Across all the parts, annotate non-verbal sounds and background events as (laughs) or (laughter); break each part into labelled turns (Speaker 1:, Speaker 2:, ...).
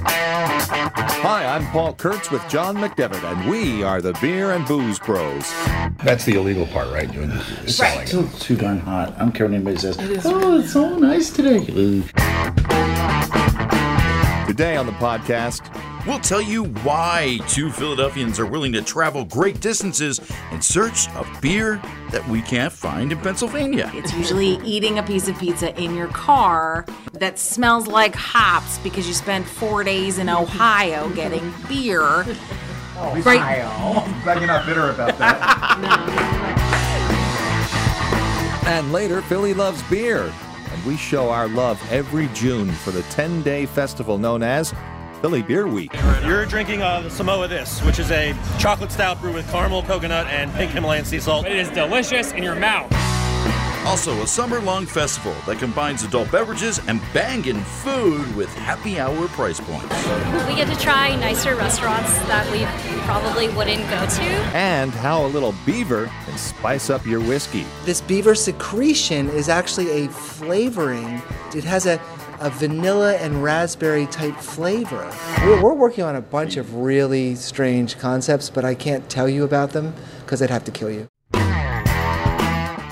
Speaker 1: Hi, I'm Paul Kurtz with John McDevitt, and we are the Beer and Booze Bros.
Speaker 2: That's the illegal part, right? Doing selling
Speaker 3: It's still too darn hot. I don't care what anybody says. It oh, it's so nice today.
Speaker 1: Today on the podcast,
Speaker 4: We'll tell you why two Philadelphians are willing to travel great distances in search of beer that we can't find in Pennsylvania.
Speaker 5: It's usually eating a piece of pizza in your car that smells like hops because you spent four days in Ohio getting beer. Ohio. Right. (laughs)
Speaker 6: Glad you're not bitter about that. (laughs)
Speaker 1: and later, Philly loves beer. And we show our love every June for the 10 day festival known as Philly Beer Week.
Speaker 7: You're drinking uh, the Samoa This, which is a chocolate stout brewed with caramel, coconut, and pink Himalayan sea salt.
Speaker 8: It is delicious in your mouth.
Speaker 4: Also, a summer long festival that combines adult beverages and bangin' food with happy hour price points.
Speaker 9: We get to try nicer restaurants that we probably wouldn't go to.
Speaker 1: And how a little beaver can spice up your whiskey.
Speaker 10: This beaver secretion is actually a flavoring. It has a, a vanilla and raspberry type flavor. We're, we're working on a bunch of really strange concepts, but I can't tell you about them because I'd have to kill you.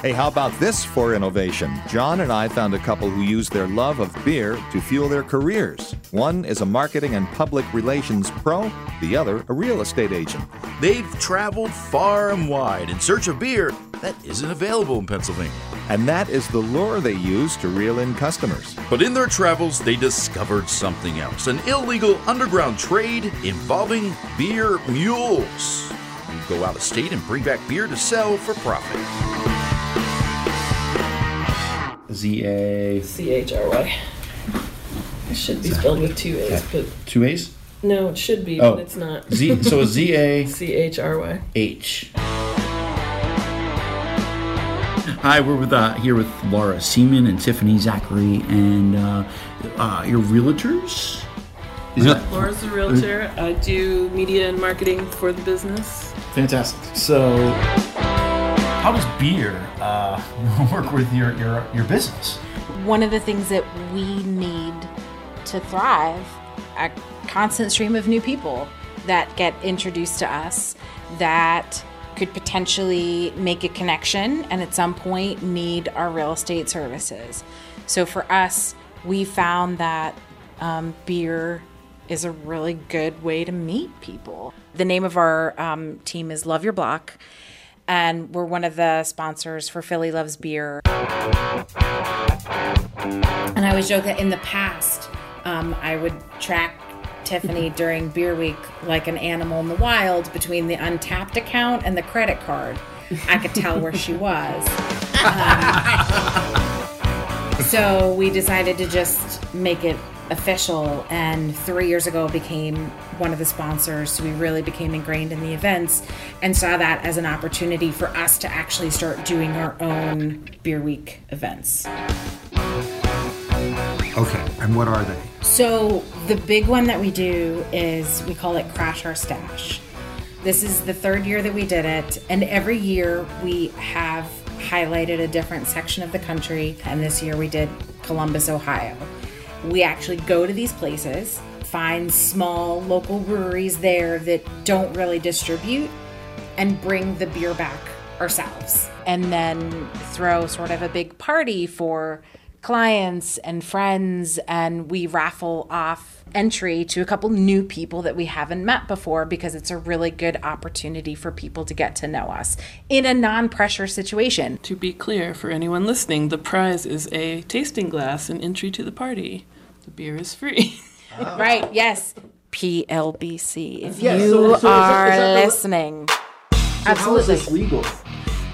Speaker 1: Hey, how about this for innovation? John and I found a couple who use their love of beer to fuel their careers. One is a marketing and public relations pro, the other a real estate agent.
Speaker 4: They've traveled far and wide in search of beer that isn't available in Pennsylvania.
Speaker 1: And that is the lure they use to reel in customers.
Speaker 4: But in their travels, they discovered something else an illegal underground trade involving beer mules. You go out of state and bring back beer to sell for profit.
Speaker 3: Z A.
Speaker 11: C H R Y. It should be spelled with two A's, but
Speaker 3: Two A's?
Speaker 11: no, it should be,
Speaker 3: Oh.
Speaker 11: but it's not.
Speaker 3: Z. So (laughs) Z A
Speaker 11: C H R Y.
Speaker 3: H. Hi, we're with uh, here with Laura Seaman and Tiffany Zachary and uh, uh, your realtors. Is that
Speaker 11: Laura's a realtor. I do media and marketing for the business.
Speaker 3: fantastic? So, how does beer uh, (laughs) work with your, your your business?
Speaker 5: One of the things that we need to thrive, a constant stream of new people that get introduced to us that could potentially make a connection and at some point need our real estate services. So for us, we found that um, beer is a really good way to meet people. The name of our um, team is Love Your Block, and we're one of the sponsors for Philly Loves Beer. And I always joke that in the past, um, I would track Tiffany (laughs) during Beer Week like an animal in the wild between the untapped account and the credit card. I could tell where she was. (laughs) Um, so we decided to just make it official, and three years ago became one of the sponsors. So we really became ingrained in the events and saw that as an opportunity for us to actually start doing our own Beer Week events.
Speaker 6: Okay, and what are they?
Speaker 5: So the big one that we do is we call it Crash Our Stash. This is the third year that we did it, and every year we have highlighted a different section of the country. And this year we did Columbus, Ohio. We actually go to these places, find small local breweries there that don't really distribute, and bring the beer back ourselves. And then throw sort of a big party for clients and friends and we raffle off entry to a couple new people that we haven't met before because it's a really good opportunity for people to get to know us in a non-pressure situation.
Speaker 11: To be clear, for anyone listening, the prize is a tasting glass and entry to the party. The beer is free. Oh. (laughs)
Speaker 5: Right, yes. PLBC. If
Speaker 10: Yes,
Speaker 5: you
Speaker 10: so- so
Speaker 5: are
Speaker 10: is that the-
Speaker 5: listening.
Speaker 10: How is
Speaker 5: Absolutely.
Speaker 10: this legal?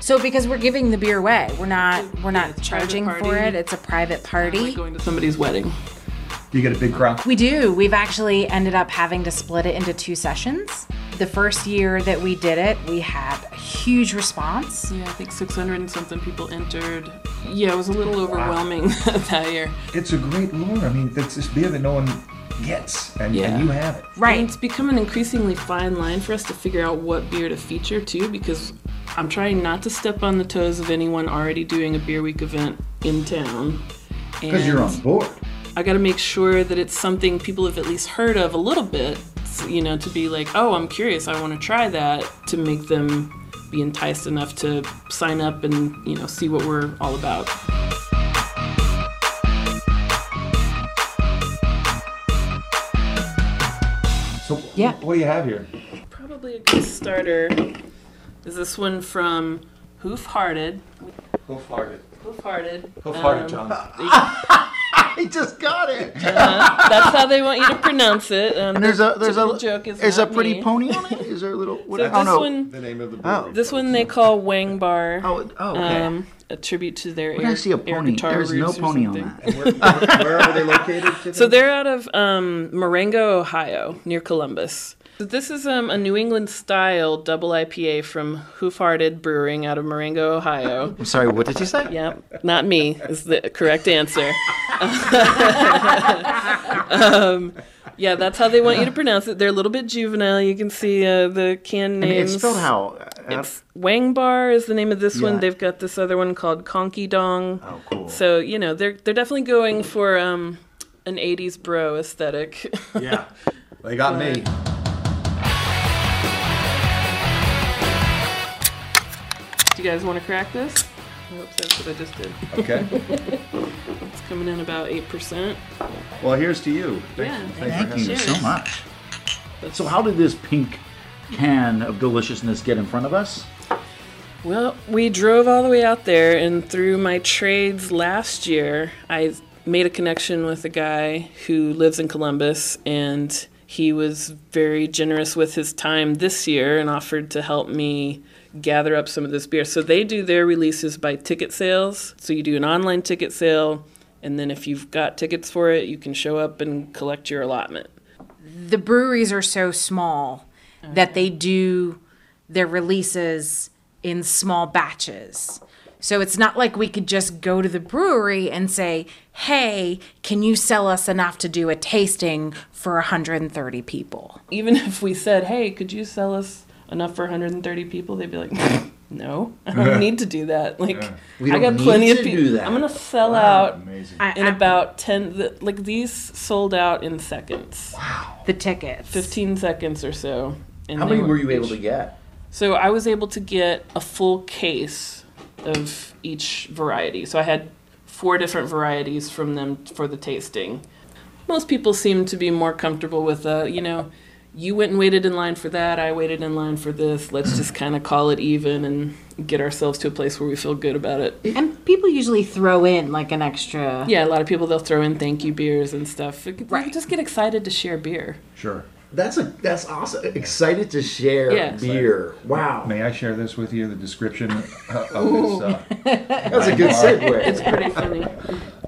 Speaker 5: So because we're giving the beer away, we're not we're not charging for it. It's a private party.
Speaker 11: like going to somebody's wedding.
Speaker 6: You get a big crowd.
Speaker 5: We do. We've actually ended up having to split it into two sessions. The first year that we did it, we had a huge response.
Speaker 11: Yeah, I think 600 and something people entered. Yeah, it was a little overwhelming (laughs) that year.
Speaker 6: It's a great lure. I mean, it's this beer that no one gets, and,
Speaker 11: Yeah.
Speaker 6: and you have it.
Speaker 5: Right.
Speaker 11: And it's become an increasingly fine line for us to figure out what beer to feature too, because I'm trying not to step on the toes of anyone already doing a beer week event in town.
Speaker 6: Because you're on board.
Speaker 11: I got to make sure that it's something people have at least heard of a little bit, you know, to be like, oh, I'm curious, I want to try that, to make them be enticed enough to sign up and, you know, see what we're all about.
Speaker 6: So,
Speaker 5: Yeah.
Speaker 6: what do you have here?
Speaker 11: Probably a good starter is this one from Hoof Hearted.
Speaker 6: Hoof Hearted.
Speaker 11: Hoof Hearted.
Speaker 6: Hoof Hearted, um, John. (laughs) (laughs)
Speaker 12: I just got it.
Speaker 11: Uh, that's how they want you to pronounce it. Um,
Speaker 12: And there's a there's a
Speaker 11: joke is
Speaker 12: there's a pretty
Speaker 11: me.
Speaker 12: pony on it. Is there a little? What,
Speaker 11: So
Speaker 12: I don't
Speaker 11: this
Speaker 12: know.
Speaker 11: one,
Speaker 6: The name of the
Speaker 12: Oh.
Speaker 11: this one they call Wang Bar.
Speaker 12: Oh, oh, okay.
Speaker 11: Um, a tribute to their
Speaker 12: When
Speaker 11: air,
Speaker 12: I see a pony, there's no
Speaker 11: roots or
Speaker 12: pony on
Speaker 11: something.
Speaker 12: that.
Speaker 6: Where, where, where are they located? (laughs) Tiffany?
Speaker 11: So they're out of um, Marengo, Ohio, near Columbus. So this is um, a New England style double IPA from Hoof Hearted Brewing out of Marengo, Ohio.
Speaker 12: I'm sorry. What did you say?
Speaker 11: Yep, not me is the correct answer. um, yeah, that's how they want you to pronounce it. They're a little bit juvenile. You can see uh, the can
Speaker 12: I mean,
Speaker 11: names.
Speaker 12: it's spelled how? Uh,
Speaker 11: It's Wang Bar is the name of this
Speaker 12: Yeah.
Speaker 11: one. They've got this other one called Konkey Dong.
Speaker 12: oh, cool.
Speaker 11: So you know they're they're definitely going for um, an '80s bro aesthetic.
Speaker 1: Yeah. They got me. (laughs)
Speaker 11: you guys want to crack this? Oops, that's what I just did.
Speaker 1: Okay. (laughs)
Speaker 11: It's coming in about eight percent.
Speaker 1: Well, here's to you.
Speaker 11: Yeah,
Speaker 12: Thank you so much. So, how did this pink (laughs) can of deliciousness get in front of us?
Speaker 11: Well, we drove all the way out there, and through my trades last year, I made a connection with a guy who lives in Columbus, and he was very generous with his time this year and offered to help me gather up some of this beer. So they do their releases by ticket sales. So you do an online ticket sale, and then if you've got tickets for it, you can show up and collect your allotment.
Speaker 5: the breweries are so small that they mm-hmm. do their releases in small batches. So it's not like we could just go to the brewery and say, "Hey, can you sell us enough to do a tasting for 130 people?"
Speaker 11: even if we said, "Hey, could you sell us enough for 130 people?" They'd be like, (laughs) "No, I don't need to do that. Like,
Speaker 12: We
Speaker 11: I
Speaker 12: don't
Speaker 11: got plenty
Speaker 12: need
Speaker 11: of people. I'm gonna sell out
Speaker 6: Amazing.
Speaker 11: In
Speaker 5: I-
Speaker 11: about 10. The, like these sold out in seconds, Wow.
Speaker 5: the tickets.
Speaker 11: 15 seconds or so. And
Speaker 12: How many were you able to get?
Speaker 11: So I was able to get a full case of each variety. So I had four different varieties from them for the tasting. Most people seem to be more comfortable with, uh, you know, you went and waited in line for that, I waited in line for this. Let's (clears throat) just kind of call it even and get ourselves to a place where we feel good about it.
Speaker 5: and people usually throw in like an extra.
Speaker 11: Yeah, a lot of people they'll throw in thank you beers and stuff.
Speaker 5: Right.
Speaker 11: Just get excited to share beer.
Speaker 1: Sure.
Speaker 12: That's a that's awesome. Excited to share
Speaker 11: Yeah.
Speaker 12: beer. Wow,
Speaker 6: May I share this with you? The description uh, of this. Uh, (laughs)
Speaker 12: that's a good segue.
Speaker 11: It's pretty funny.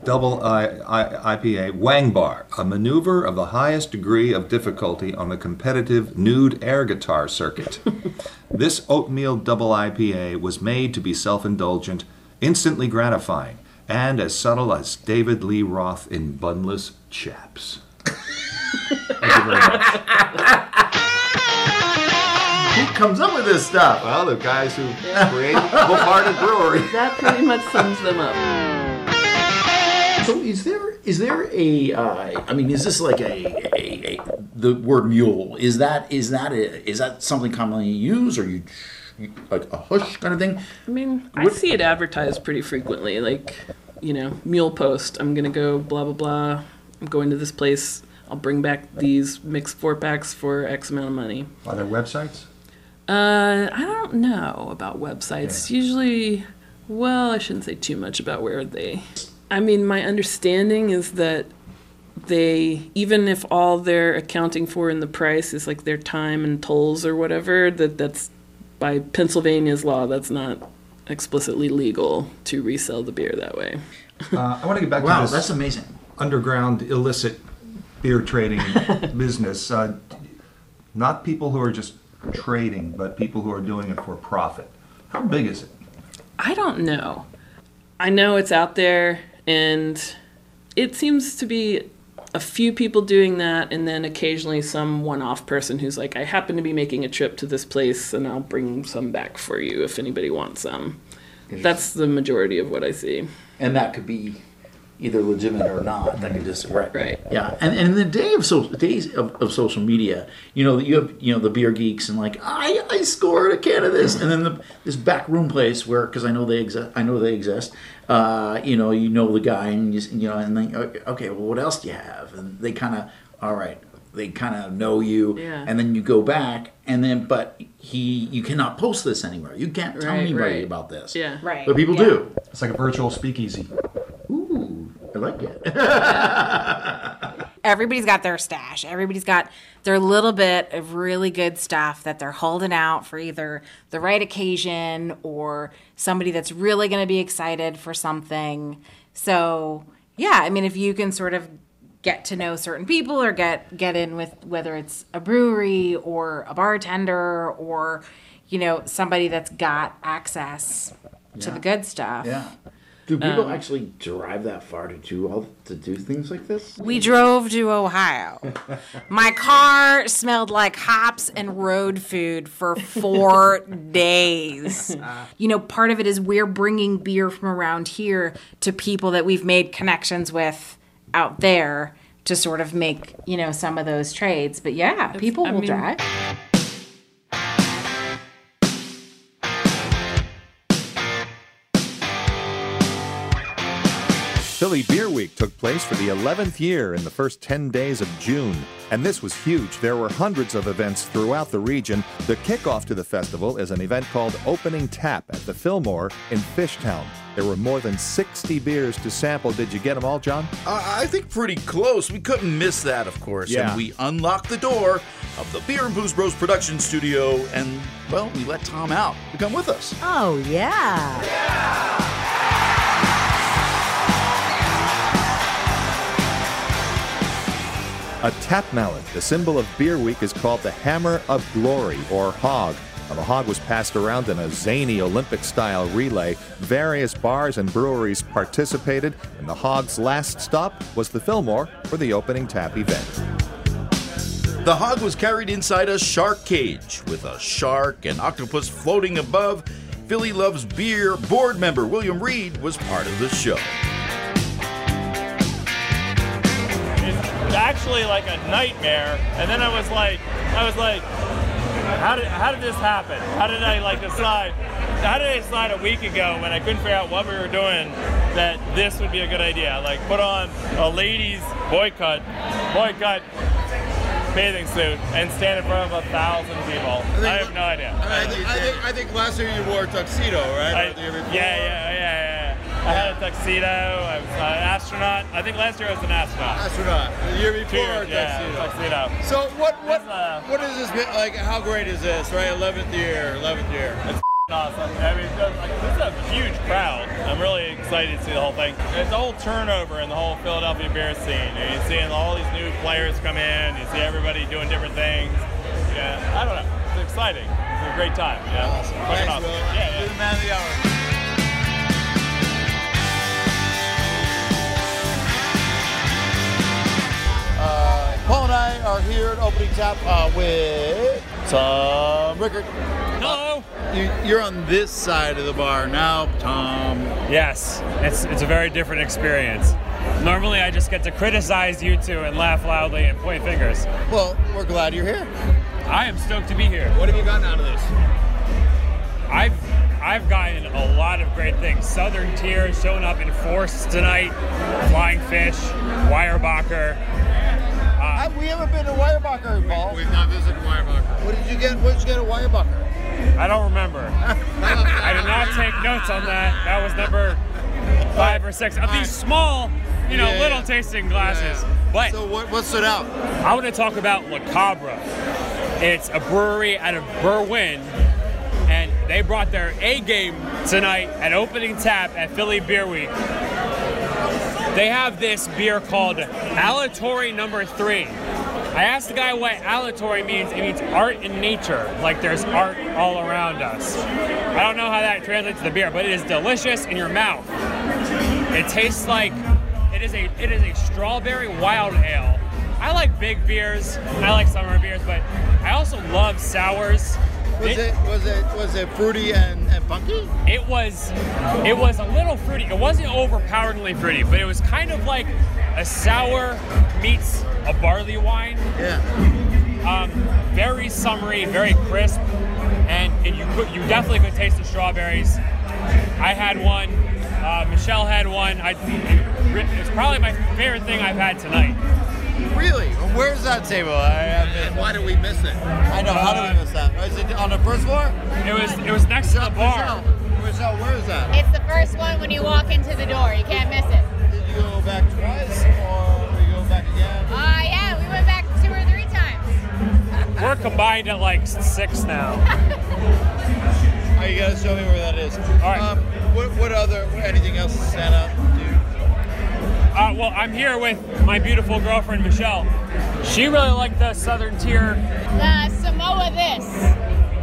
Speaker 1: Double I, I, IPA Wang Bar, a maneuver of the highest degree of difficulty on the competitive nude air guitar circuit. (laughs) this oatmeal double IPA was made to be self indulgent, instantly gratifying, and as subtle as David Lee Roth in Bunless Chaps. (laughs) Thank you very much.
Speaker 12: Who comes up with this stuff?
Speaker 1: Well, the guys who created Hoof Hearted Brewery. (laughs)
Speaker 11: That pretty much sums them up.
Speaker 12: So is there is there a uh, I mean is this like a, a, a the word mule is that is that a, is that something commonly used or you like a hush kind of thing?
Speaker 11: I mean, I see it advertised pretty frequently. Like, you know, mule post. I'm gonna go blah blah blah. I'm going to this place. I'll bring back these mixed four packs for X amount of money.
Speaker 6: are there websites?
Speaker 11: Uh, I don't know about websites. Usually, well, I shouldn't say too much about where they. I mean, my understanding is that they, even if all they're accounting for in the price is like their time and tolls or whatever, that that's by Pennsylvania's law, that's not explicitly legal to resell the beer that way.
Speaker 6: Uh, I want to get back
Speaker 12: Wow,
Speaker 6: to this Wow,
Speaker 12: that's amazing.
Speaker 6: underground illicit beer trading (laughs) business. Uh, not people who are just trading, but people who are doing it for profit. How big is it?
Speaker 11: I don't know. I know it's out there, and it seems to be a few people doing that, and then occasionally some one off person who's like, I happen to be making a trip to this place, and I'll bring some back for you if anybody wants some. That's the majority of what I see.
Speaker 12: And that could be either legitimate or not. That can just right,
Speaker 11: Right.
Speaker 12: Yeah, and, and in the day of so days of, of social media, you know, you have you know the beer geeks and like I, I scored a can of this, and then the, this back room place where because I know they exist, I know they exist. Uh, you know, you know the guy, and you, you know, and then okay, okay, well, what else do you have? And they kind of all right, they kind of know you,
Speaker 11: Yeah.
Speaker 12: and then you go back, and then but he you cannot post this anywhere. You can't tell
Speaker 11: Right,
Speaker 12: anybody
Speaker 11: right.
Speaker 12: about this.
Speaker 11: Yeah.
Speaker 5: Right.
Speaker 12: But people
Speaker 5: Yeah.
Speaker 12: do.
Speaker 6: It's like a virtual speakeasy.
Speaker 12: I like it. (laughs)
Speaker 5: everybody's got their stash. Everybody's got their little bit of really good stuff that they're holding out for either the right occasion or somebody that's really going to be excited for something. So, yeah, I mean, if you can sort of get to know certain people or get get in with whether it's a brewery or a bartender or you know somebody that's got access to the good stuff.
Speaker 12: Yeah. Do people
Speaker 5: Um,
Speaker 12: actually drive that far to do all to do things like this?
Speaker 5: We drove to Ohio. (laughs) My car smelled like hops and road food for four (laughs) days. You know, part of it is we're bringing beer from around here to people that we've made connections with out there to sort of make, you know, some of those trades. But yeah, people
Speaker 11: I
Speaker 5: will
Speaker 11: mean-
Speaker 5: drive.
Speaker 1: Philly Beer Week took place for the 11th year in the first 10 days of June. And this was huge. There were hundreds of events throughout the region. The kickoff to the festival is an event called Opening Tap at the Fillmore in Fishtown. There were more than 60 beers to sample. Did you get them all, John?
Speaker 4: Uh, I think pretty close. We couldn't miss that, of course.
Speaker 1: Yeah.
Speaker 4: And we unlocked the door of the Beer and Booze Bros production studio, and, well, we let Tom out to come with us.
Speaker 13: Oh, yeah.
Speaker 1: A tap mallet, the symbol of Beer Week, is called the Hammer of Glory, or Hog. Now, the hog was passed around in a zany Olympic style relay. Various bars and breweries participated, and the hog's last stop was the Fillmore for the opening tap event.
Speaker 4: The hog was carried inside a shark cage with a shark and octopus floating above. Philly Loves Beer board member William Reed was part of the show.
Speaker 7: Actually like a nightmare. And then I was like, I was like, how did how did this happen? How did I like decide? How did I decide a week ago when I couldn't figure out what we were doing that this would be a good idea? Like put on a ladies boycott, boycott bathing suit and stand in front of a thousand people. I, have no idea.
Speaker 14: I think, I, think, I think last year you wore a tuxedo, right?
Speaker 7: I-
Speaker 14: Or the year
Speaker 7: yeah,
Speaker 14: before?
Speaker 7: yeah, yeah, yeah. I had a tuxedo. I was an astronaut. I think last year I was an astronaut.
Speaker 14: Astronaut. The year before,
Speaker 7: years, yeah,
Speaker 14: tuxedo.
Speaker 7: tuxedo.
Speaker 14: So what what
Speaker 7: uh,
Speaker 14: what is this like? How great is this? Right, eleventh year, eleventh year.
Speaker 7: It's (laughs) awesome. I mean, like, this is a huge crowd. I'm really excited to see the whole thing. It's a whole turnover in the whole Philadelphia beer scene. You're seeing all these new players come in. You see everybody doing different things. Yeah, I don't know. It's exciting. It's a great time. Yeah, awesome. Fucking
Speaker 14: Thanks,
Speaker 7: awesome. Yeah, yeah.
Speaker 14: You're the man of the hour. Tap uh, with Tom Rickert.
Speaker 7: Hello.
Speaker 14: You, you're on this side of the bar now, Tom.
Speaker 8: Yes, it's it's a very different experience. Normally, I just get to criticize you two and laugh loudly and point fingers.
Speaker 14: Well, we're glad you're here.
Speaker 8: I am stoked to be here.
Speaker 14: What have you gotten out of this?
Speaker 8: I've I've gotten a lot of great things. Southern Tier showing up in force tonight. Flying Fish, Weyerbacher.
Speaker 14: Uh, we haven't been to Weyerbacher, Paul. We've not visited Weyerbacher. What did you get? What did you get at Weyerbacher?
Speaker 8: I don't remember. I did not take notes on that. That was number five or six of these small, you know,
Speaker 14: Yeah,
Speaker 8: little
Speaker 14: yeah.
Speaker 8: tasting glasses. But
Speaker 14: so what, what stood out?
Speaker 8: I want to talk about La Cabra. It's a brewery out of Berwyn, and they brought their A game tonight at opening tap at Philly Beer Week. They have this beer called Aleatory Number Three. I asked the guy what aleatory means. It means art in nature, like there's art all around us. I don't know how that translates to the beer, but it is delicious in your mouth. It tastes like it is a it is a strawberry wild ale. I like big beers. I like summer beers, but I also love sours.
Speaker 14: Was it was it was it fruity and, and funky?
Speaker 8: It was, it was a little fruity. It wasn't overpoweringly fruity, but it was kind of like a sour meets a barley wine.
Speaker 14: Yeah.
Speaker 8: Um, very summery, very crisp, and, and you could, you definitely could taste the strawberries. I had one. Uh, Michelle had one. I, it's probably my favorite thing I've had tonight.
Speaker 14: Really? Where's that table? I, I
Speaker 15: why did we miss it?
Speaker 14: I know. How did we miss that? Is it on the first floor?
Speaker 8: It was. It was next to the bar.
Speaker 14: Michelle, where is that?
Speaker 16: It's the first one when you walk into the door. You can't miss it.
Speaker 14: Did you go back twice, or
Speaker 16: Uh, yeah, we went back two or three times.
Speaker 8: We're combined at like six now. (laughs)
Speaker 14: Oh, you gotta show me where that is. All right. Um, what, what other? Anything else Santa do?
Speaker 8: Uh, well, I'm here with my beautiful girlfriend Michelle. She really liked the Southern Tier.
Speaker 16: The Samoa this.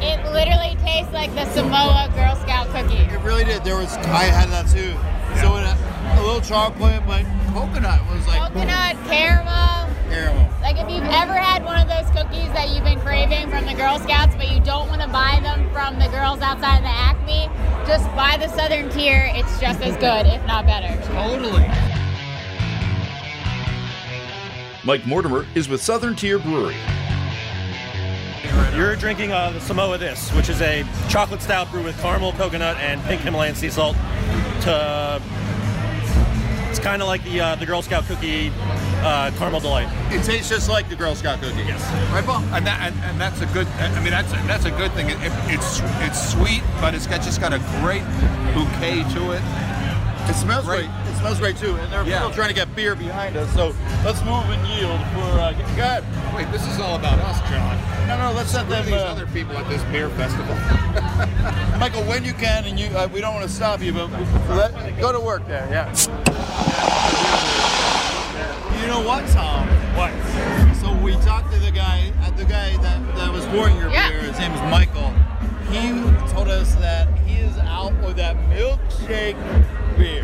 Speaker 16: It literally tastes like the Samoa Girl Scout cookie.
Speaker 14: It really did. There was. I had that too. So it, a little chocolate, but coconut was like
Speaker 16: Coconut, caramel.
Speaker 14: caramel.
Speaker 16: Like if you've ever had one of those cookies that you've been craving from the Girl Scouts, but you don't want to buy them from the girls outside of the Acme, just buy the Southern Tier. It's just as good, if not better.
Speaker 14: Totally.
Speaker 4: Mike Mortimer is with Southern Tier Brewery.
Speaker 17: You're drinking uh, the Samoa This, which is a chocolate stout brew with caramel, coconut, and pink Himalayan sea salt. To it's kind of like the uh, the Girl Scout cookie uh, caramel delight.
Speaker 14: It tastes just like the Girl Scout cookie.
Speaker 17: Yes.
Speaker 14: Right, Paul?
Speaker 15: And, that, and, and that's a good. I mean, that's a, that's a good thing. It, it- it's it's sweet, but it's got just got a great bouquet to it.
Speaker 14: It smells great. It smells great too. And they're
Speaker 15: Yeah.
Speaker 14: still trying to get beer behind us. So let's move and yield for. Uh, go ahead.
Speaker 15: Wait, this is all about us, John.
Speaker 14: No, no, let's let
Speaker 15: Screw
Speaker 14: them.
Speaker 15: these
Speaker 14: uh,
Speaker 15: other people at this beer festival. (laughs)
Speaker 14: Michael, when you can, and you, uh, we don't want to stop you, but let, go to work there. Yeah. You know what, Tom?
Speaker 8: What?
Speaker 14: So we talked to the guy, uh, the guy that, that was pouring your
Speaker 16: Yeah.
Speaker 14: beer. His name is Michael. He told us that he is out with that milkshake beer.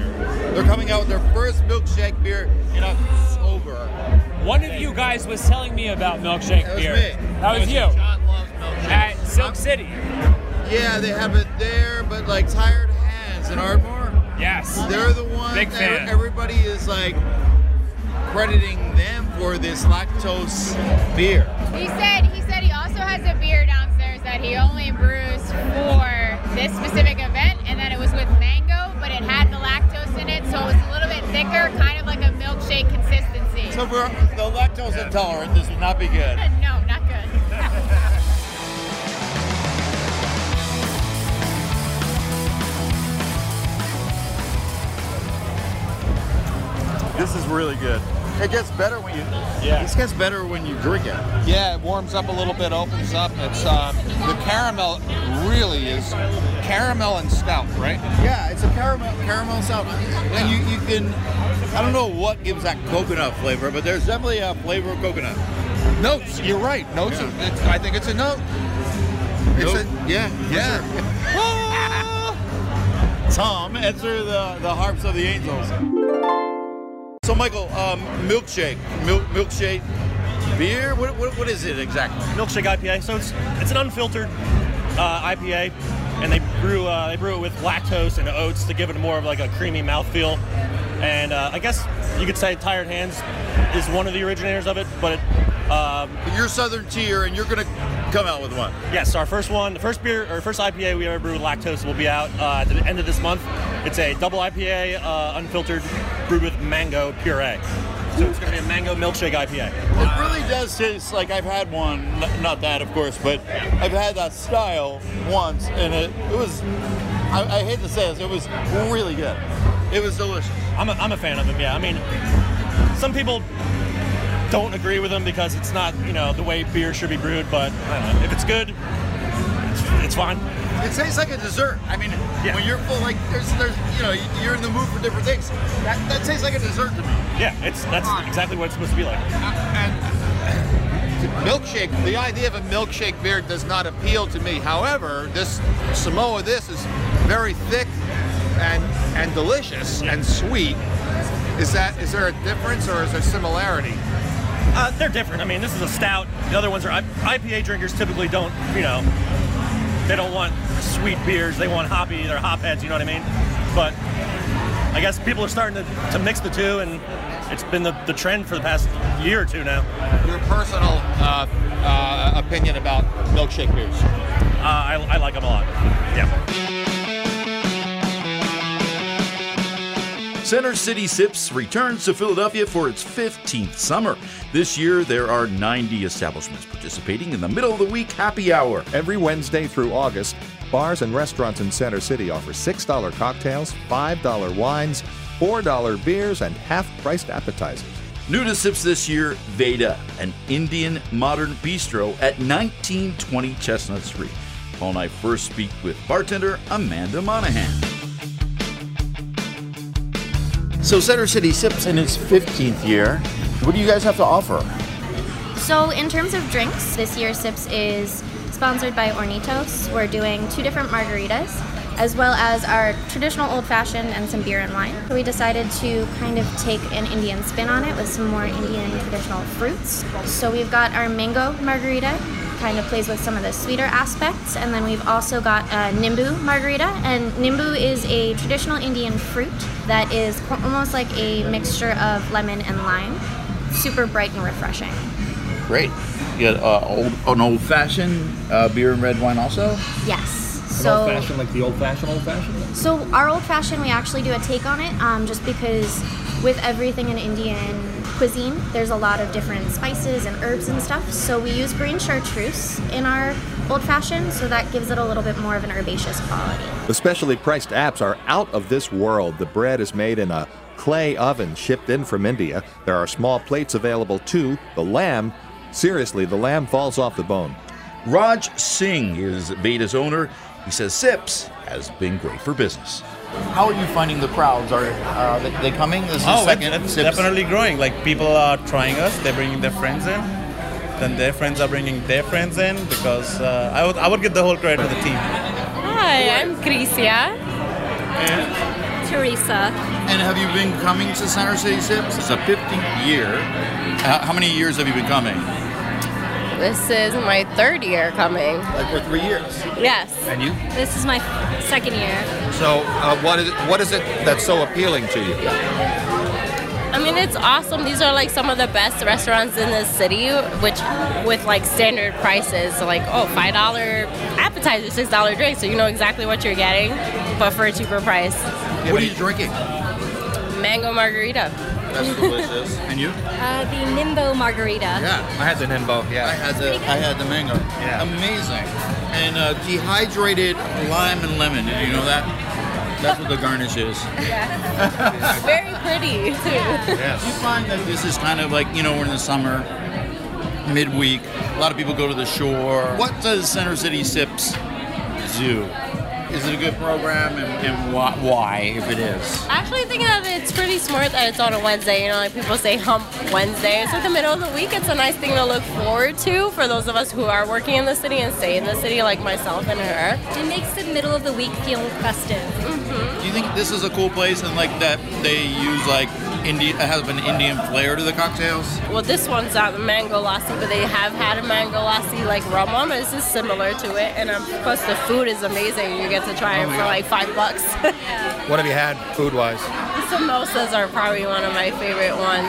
Speaker 14: They're coming out with their first milkshake beer in October.
Speaker 8: One of you guys was telling me about milkshake beer.
Speaker 14: That was
Speaker 8: beer.
Speaker 14: me.
Speaker 8: That was you.
Speaker 14: John loves milkshake.
Speaker 8: At Silk City.
Speaker 14: Yeah, they have it there, but like Tired Hands in Ardmore.
Speaker 8: Yes.
Speaker 14: They're the ones.
Speaker 8: Big
Speaker 14: that
Speaker 8: fan.
Speaker 14: Everybody is like crediting them for this lactose beer.
Speaker 16: He said he said he also has a beer downstairs that he only brews for this specific event, and that it was with mango, but it had the lactose in it, so it was a little bit thicker, kind of like a milkshake consistency.
Speaker 14: So for the lactose intolerant, this would not be good. (laughs)
Speaker 16: no, not good. (laughs)
Speaker 14: This is really good. It gets better when you.
Speaker 15: Yeah.
Speaker 14: This gets better when you drink it.
Speaker 15: Yeah, it warms up a little bit, opens up. It's uh, the caramel really is caramel and stout, right?
Speaker 14: Yeah, it's a caramel caramel stout, and you you can. I don't know what gives that coconut flavor, but there's definitely a flavor of coconut.
Speaker 15: Notes. You're right. Notes. Of, it's, I think it's a note. It's
Speaker 14: Note.
Speaker 15: a
Speaker 14: Yeah.
Speaker 15: yeah. (laughs)
Speaker 14: Tom, answer the the harps of the angels. So Michael, um, milkshake, milk milkshake, beer. What, what what is it exactly?
Speaker 17: Milkshake IPA. So it's it's an unfiltered uh, IPA, and they brew uh, they brew it with lactose and oats to give it more of like a creamy mouthfeel. And uh, I guess you could say Tired Hands is one of the originators of it, but it, um,
Speaker 14: You're Southern Tier, and you're gonna come out with one.
Speaker 17: Yes, our first one, the first beer or first IPA we ever brewed with lactose will be out uh, at the end of this month. It's a double IPA, uh, unfiltered, brewed with mango puree. So it's going to be a mango milkshake IPA.
Speaker 14: It really does taste like I've had one, not that of course, but I've had that style once, and it, it was, I, I hate to say this, it was really good. It was delicious.
Speaker 17: I'm a, I'm a fan of them. Yeah, I mean, some people don't agree with them because it's not you know the way beer should be brewed. But know. if it's good, it's, it's fine.
Speaker 14: It tastes like a dessert. I mean, when you're full, like there's, there's, you know, you're in the mood for different things. That, that tastes like a dessert to me.
Speaker 17: Yeah, it's that's exactly what it's supposed to be like.
Speaker 15: Uh, milkshake. The idea of a milkshake beer does not appeal to me. However, this Samoa this is very thick and and delicious and sweet. Is that is there a difference or is there similarity?
Speaker 17: Uh, they're different. I mean, this is a stout. The other ones are IPA drinkers typically don't, you know, they don't want sweet beers. They want hoppy. They're hopheads. You know what I mean? But I guess people are starting to, to mix the two, and it's been the, the trend for the past year or two now.
Speaker 15: Your personal uh, uh, opinion about milkshake beers?
Speaker 17: Uh, I, I like them a lot. Yeah.
Speaker 4: Center City Sips returns to Philadelphia for its 15th summer. This year, there are 90 establishments participating in the middle of the week happy hour.
Speaker 1: Every Wednesday through August, bars and restaurants in Center City offer $6 cocktails, $5 wines, $4 beers, and half priced appetizers.
Speaker 4: New to Sips this year, Veda, an Indian modern bistro at 1920 Chestnut Street. Paul and I first speak with bartender Amanda Monahan.
Speaker 12: So Center City Sips in its 15th year. What do you guys have to offer?
Speaker 18: So, in terms of drinks, this year Sips is sponsored by Hornitos. We're doing two different margaritas, as well as our traditional old fashioned and some beer and wine. We decided to kind of take an Indian spin on it with some more Indian traditional fruits. So, we've got our mango margarita, kind of plays with some of the sweeter aspects, and then we've also got a Nimbu margarita. And Nimbu is a traditional Indian fruit that is almost like a mixture of lemon and lime. Super bright and refreshing.
Speaker 12: Great. You got uh, old, an old fashioned uh, beer and red wine also?
Speaker 18: Yes. So,
Speaker 12: old fashioned, like the old fashioned, old fashioned?
Speaker 18: so our old fashioned, we actually do a take on it, um, just because with everything in Indian cuisine, there's a lot of different spices and herbs and stuff. So we use green chartreuse in our old fashioned, so that gives it a little bit more of an herbaceous quality.
Speaker 1: The specially priced apps are out of this world. The bread is made in a clay oven shipped in from India. There are small plates available too. The lamb, seriously, the lamb falls off the bone.
Speaker 4: Raj Singh is Veda's owner. He says Sips has been great for business.
Speaker 12: How are you finding the crowds? Are uh, they, they coming? This is
Speaker 19: Oh,
Speaker 12: second
Speaker 19: it's, it's
Speaker 12: Sips.
Speaker 19: definitely growing. Like people are trying us, they're bringing their friends in, then their friends are bringing their friends in because uh, I would I would give the whole credit to the team.
Speaker 20: Hi, I'm Crisia. And Teresa.
Speaker 12: And have you been coming to Center City Sips?
Speaker 4: It's a 15th year. How, how many years have you been coming?
Speaker 20: This is my third year coming.
Speaker 15: Like for three years.
Speaker 20: Yes.
Speaker 15: And you?
Speaker 20: This is my second year.
Speaker 15: So, uh, what is it, what is it that's so appealing to you?
Speaker 20: I mean, it's awesome. These are like some of the best restaurants in the city, which with like standard prices. So like, oh, five dollar appetizer, six dollar drink. So you know exactly what you're getting, but for a cheaper price.
Speaker 12: What are you drinking?
Speaker 20: Mango margarita.
Speaker 12: That's delicious. (laughs) and you?
Speaker 9: Uh, the Nimbu Margarita.
Speaker 12: Yeah,
Speaker 15: I had the Nimbu. Yeah,
Speaker 12: I had the I had the mango. Yeah, amazing. And uh, dehydrated lime and lemon. Did you know that? That's what the garnish is. (laughs) Yeah.
Speaker 20: Very pretty too.
Speaker 12: Do you find that this is kind of like you know we're in the summer, midweek. A lot of people go to the shore. What does Center City Sips do? Is it a good program, and, and why, why, if it is?
Speaker 20: I actually think that it's pretty smart that it's on a Wednesday. You know, like people say hump Wednesday. It's like the middle of the week. It's a nice thing to look forward to for those of us who are working in the city and stay in the city, like myself and her.
Speaker 9: It makes the middle of the week feel festive. Mm-hmm.
Speaker 12: Do you think this is a cool place and like that they use like Indian have an Indian flair to the cocktails?
Speaker 20: Well, this one's not the mango lassi, but they have had a mango lassi like rum one. This is similar to it, and um, plus the food is amazing. You get to try it for like five bucks. (laughs)
Speaker 15: What have you had food wise?
Speaker 20: the samosas are probably one of my favorite ones.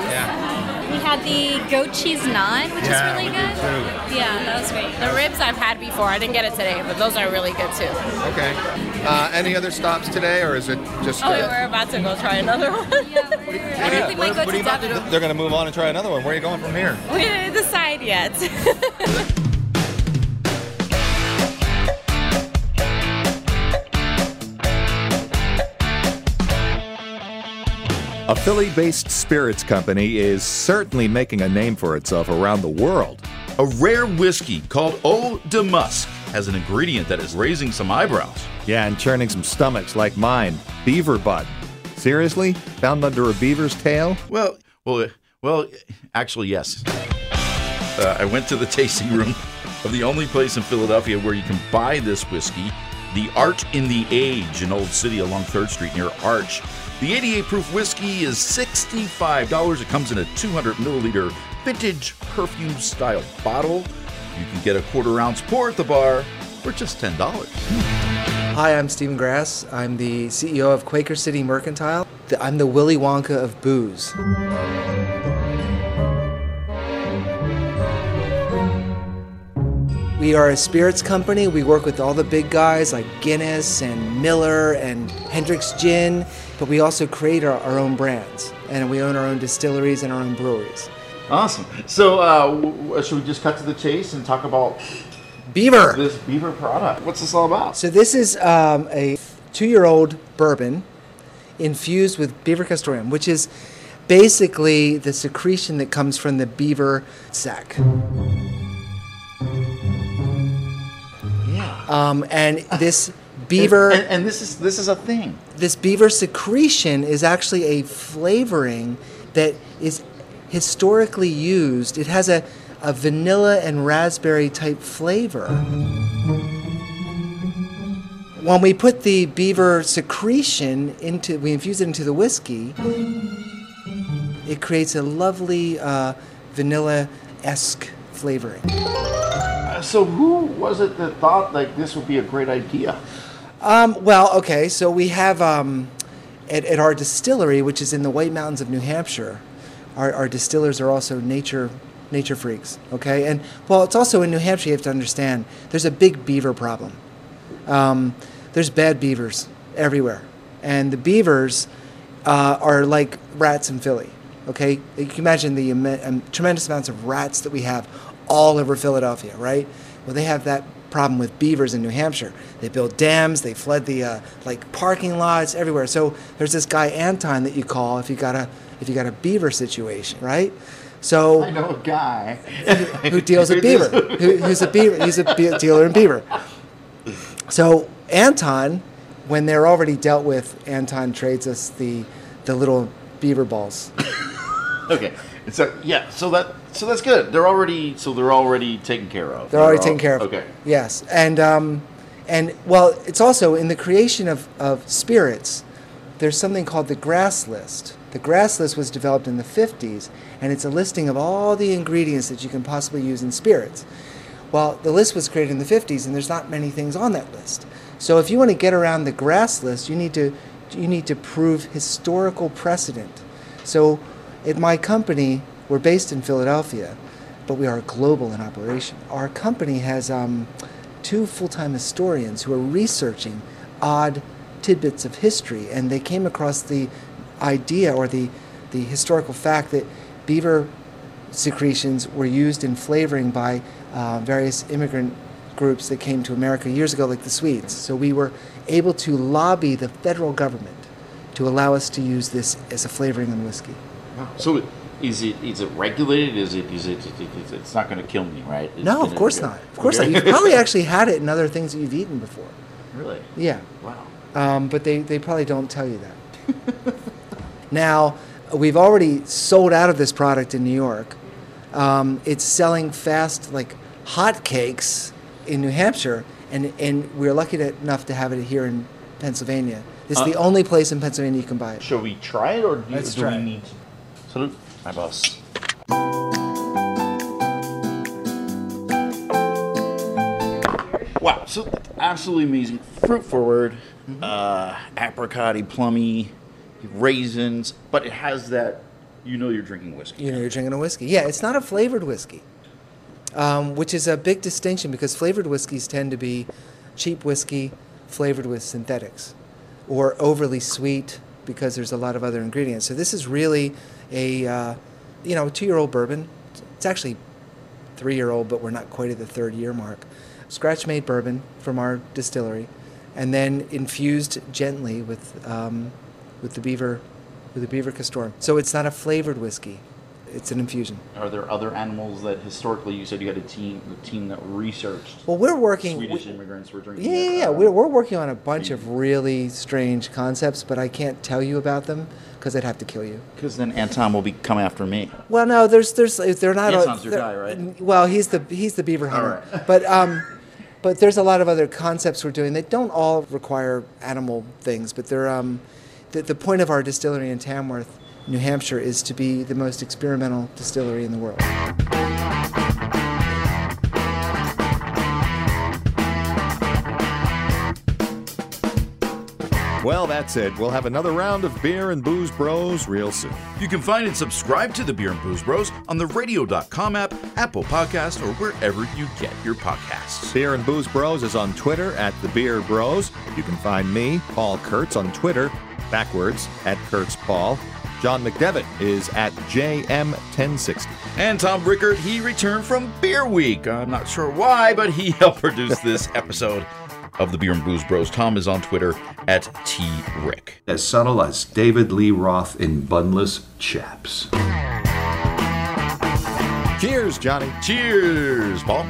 Speaker 9: We had the goat cheese naan, which
Speaker 15: Yeah,
Speaker 9: is really good.
Speaker 15: too.
Speaker 9: Yeah, that was great.
Speaker 20: The ribs I've had before. I didn't get it today, but those are really good too.
Speaker 15: Okay. Uh, any other stops today, or is it just?
Speaker 20: Oh,
Speaker 15: uh,
Speaker 20: we're about to go try another (laughs) one.
Speaker 9: I think we might go to Dublin.
Speaker 15: They're going to move on and try another one. Where are you going from here?
Speaker 20: We didn't decide yet. (laughs)
Speaker 1: A Philly based spirits company is certainly making a name for itself around the world.
Speaker 4: A rare whiskey called Eau de Musc has an ingredient that is raising some eyebrows.
Speaker 1: Yeah, and churning some stomachs like mine. Beaver butt. Seriously? Found under a beaver's tail?
Speaker 4: Well, well, well. Actually, yes. Uh, I went to the tasting room of the only place in Philadelphia where you can buy this whiskey, the Art in the Age in Old City along Third Street near Arch. The 88 proof whiskey is $65. It comes in a 200 milliliter vintage perfume style bottle. You can get a quarter ounce pour at the bar for just $10.
Speaker 10: Hi, I'm Steven Grasse. I'm the CEO of Quaker City Mercantile. I'm the Willy Wonka of booze. We are a spirits company. We work with all the big guys like Guinness and Miller and Hendrick's Gin, but we also create our, our own brands and we own our own distilleries and our own breweries.
Speaker 12: Awesome. So, uh, w- w- should we just cut to the chase and talk about
Speaker 10: Beaver?
Speaker 12: This Beaver product. What's this all about?
Speaker 10: So this is um, a two-year-old bourbon infused with beaver castoreum, which is basically the secretion that comes from the beaver sac.
Speaker 12: Yeah.
Speaker 10: Um, and this beaver
Speaker 12: And, and this is this is a thing.
Speaker 10: This beaver secretion is actually a flavoring that is historically used. It has a, a vanilla and raspberry type flavor. When we put the beaver secretion into, we infuse it into the whiskey, it creates a lovely uh, vanilla esque flavoring.
Speaker 12: So, who was it that thought like this would be a great idea?
Speaker 10: Um, well, okay, so we have um, at, at our distillery, which is in the White Mountains of New Hampshire, our, our distillers are also nature nature freaks. Okay, and well, it's also in New Hampshire. You have to understand there's a big beaver problem. Um, there's bad beavers everywhere, and the beavers uh, are like rats in Philly. Okay, you can imagine the um, tremendous amounts of rats that we have all over Philadelphia, right? Well, they have that problem with beavers in New Hampshire. They build dams, they flood the uh, like parking lots everywhere. So there's this guy Anton that you call if you got a if you got a beaver situation, right? So
Speaker 12: I know a guy
Speaker 10: who deals with beaver, who, who's a beaver, he's a be- dealer in beaver. So Anton, when they're already dealt with, Anton trades us the the little beaver balls. (laughs)
Speaker 12: Okay. So yeah. So that so that's good. They're already so they're already taken care of.
Speaker 10: They're already
Speaker 12: all-
Speaker 10: taken care of.
Speaker 12: Okay.
Speaker 10: Yes, and um, and well, it's also in the creation of, of spirits. There's something called the GRAS list. The GRAS list was developed in the 50s, and it's a listing of all the ingredients that you can possibly use in spirits. Well, the list was created in the 50s, and there's not many things on that list. So if you want to get around the GRAS list, you need to you need to prove historical precedent. So at my company, we're based in Philadelphia, but we are global in operation. Our company has um, two full-time historians who are researching odd tidbits of history, and they came across the idea or the the historical fact that beaver secretions were used in flavoring by uh, various immigrant groups that came to America years ago, like the Swedes. So we were able to lobby the federal government to allow us to use this as a flavoring in whiskey. Wow.
Speaker 12: So is it is it regulated? Is it is it, it, it it's not going to kill me, right? It's
Speaker 10: no, of course not. Of course not. You've (laughs) probably actually had it in other things that you've eaten before.
Speaker 12: Really?
Speaker 10: Yeah.
Speaker 12: Wow.
Speaker 10: Um, but they, they probably don't tell you that. (laughs) now, we've already sold out of this product in New York. Um, it's selling fast like hotcakes in New Hampshire, and, and we're lucky to, enough to have it here in Pennsylvania. It's is the
Speaker 12: Uh,
Speaker 10: only place in Pennsylvania you can buy it.
Speaker 12: Shall we try it, or do,
Speaker 10: Let's
Speaker 12: do
Speaker 10: try
Speaker 12: we
Speaker 10: it.
Speaker 12: need? Salute, my boss. Wow, so absolutely amazing. Fruit forward, uh, apricotty, plummy, raisins, but it has that. You know, you're drinking whiskey.
Speaker 10: You know, you're drinking a whiskey. Yeah, it's not a flavored whiskey, um, which is a big distinction because flavored whiskeys tend to be cheap whiskey flavored with synthetics or overly sweet because there's a lot of other ingredients. So this is really a, uh, you know, two-year-old bourbon. It's actually three-year-old, but we're not quite at the third year mark. Scratch-made bourbon from our distillery, and then infused gently with um, with the beaver with the beaver castoreum. So it's not a flavored whiskey; it's an infusion.
Speaker 12: Are there other animals that historically you said you had a team, a team that researched?
Speaker 10: Well, we're working.
Speaker 12: Swedish
Speaker 10: we-
Speaker 12: immigrants were drinking.
Speaker 10: Yeah, yeah, yeah.
Speaker 12: uh,
Speaker 10: We're, we're working on a bunch of really strange concepts, but I can't tell you about them because I'd have to kill you.
Speaker 12: Because then Anton will be come after me.
Speaker 10: Well, no, there's there's they're not.
Speaker 12: Anton's your
Speaker 10: they're-
Speaker 12: guy, right?
Speaker 10: Well, he's the he's the beaver hunter.
Speaker 12: right.
Speaker 10: But um, but there's a lot of other concepts we're doing that don't all require animal things. But they're um, the the point of our distillery in Tamworth, New Hampshire, is to be the most experimental distillery in the world.
Speaker 1: Well, that's it. We'll have another round of Beer and Booze Bros real soon.
Speaker 12: You can find and subscribe to the Beer and Booze Bros on the radio.com app, Apple Podcast, or wherever you get your podcasts.
Speaker 1: Beer and Booze Bros is on Twitter at The Beer Bros. You can find me, Paul Kurtz, on Twitter, backwards, at Kurtz Paul. John McDevitt is at JM1060.
Speaker 12: And Tom Rickert, he returned from Beer Week. I'm not sure why, but he (laughs) helped produce this episode of the Beer and Booze Bros. Tom is on Twitter at teerick.
Speaker 21: As subtle as David Lee Roth in Bunless Chaps.
Speaker 1: Cheers, Johnny.
Speaker 12: Cheers, Paul.